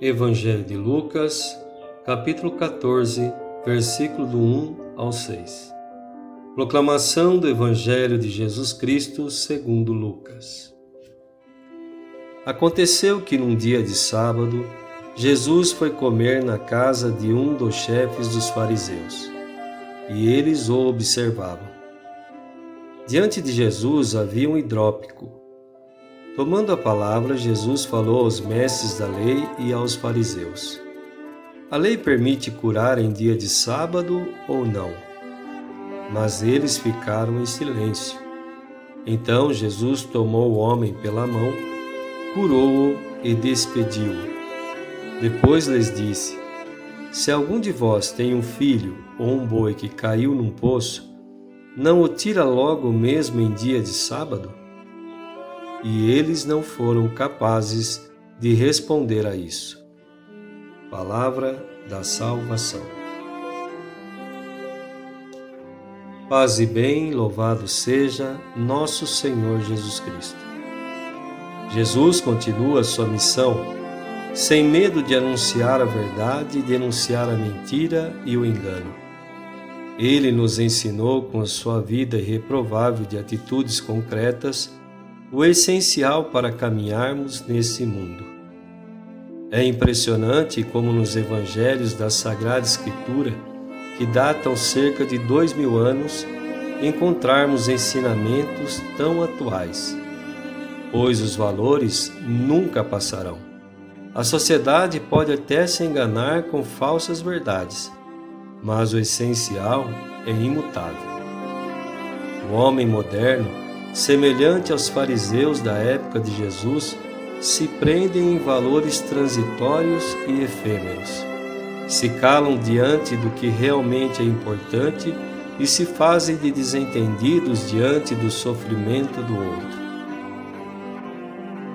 Evangelho de Lucas, capítulo 14, versículo do 1 ao 6. Proclamação do Evangelho de Jesus Cristo segundo Lucas. Aconteceu que num dia de sábado, Jesus foi comer na casa de um dos chefes dos fariseus, e eles o observavam. Diante de Jesus havia um hidrópico. Tomando a palavra, Jesus falou aos mestres da lei e aos fariseus: A lei permite curar em dia de sábado ou não? Mas eles ficaram em silêncio. Então Jesus tomou o homem pela mão, curou-o e despediu-o. Depois lhes disse: Se algum de vós tem um filho ou um boi que caiu num poço, não o tira logo mesmo em dia de sábado? E eles não foram capazes de responder a isso. Palavra da salvação. Paz e bem, louvado seja nosso Senhor Jesus Cristo. Jesus continua sua missão sem medo de anunciar a verdade e denunciar a mentira e o engano. Ele nos ensinou com a sua vida irreprovável de atitudes concretas o essencial para caminharmos nesse mundo. É impressionante como nos evangelhos da Sagrada Escritura, que datam cerca de dois mil anos, encontrarmos ensinamentos tão atuais, pois os valores nunca passarão. A sociedade pode até se enganar com falsas verdades, mas o essencial é imutável. O homem moderno, semelhante aos fariseus da época de Jesus, se prende em valores transitórios e efêmeros. Se calam diante do que realmente é importante e se fazem de desentendidos diante do sofrimento do outro.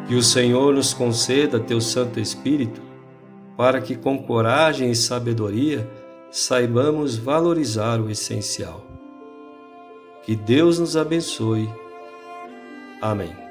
Que o Senhor nos conceda teu Santo Espírito, para que com coragem e sabedoria saibamos valorizar o essencial. Que Deus nos abençoe. Amém.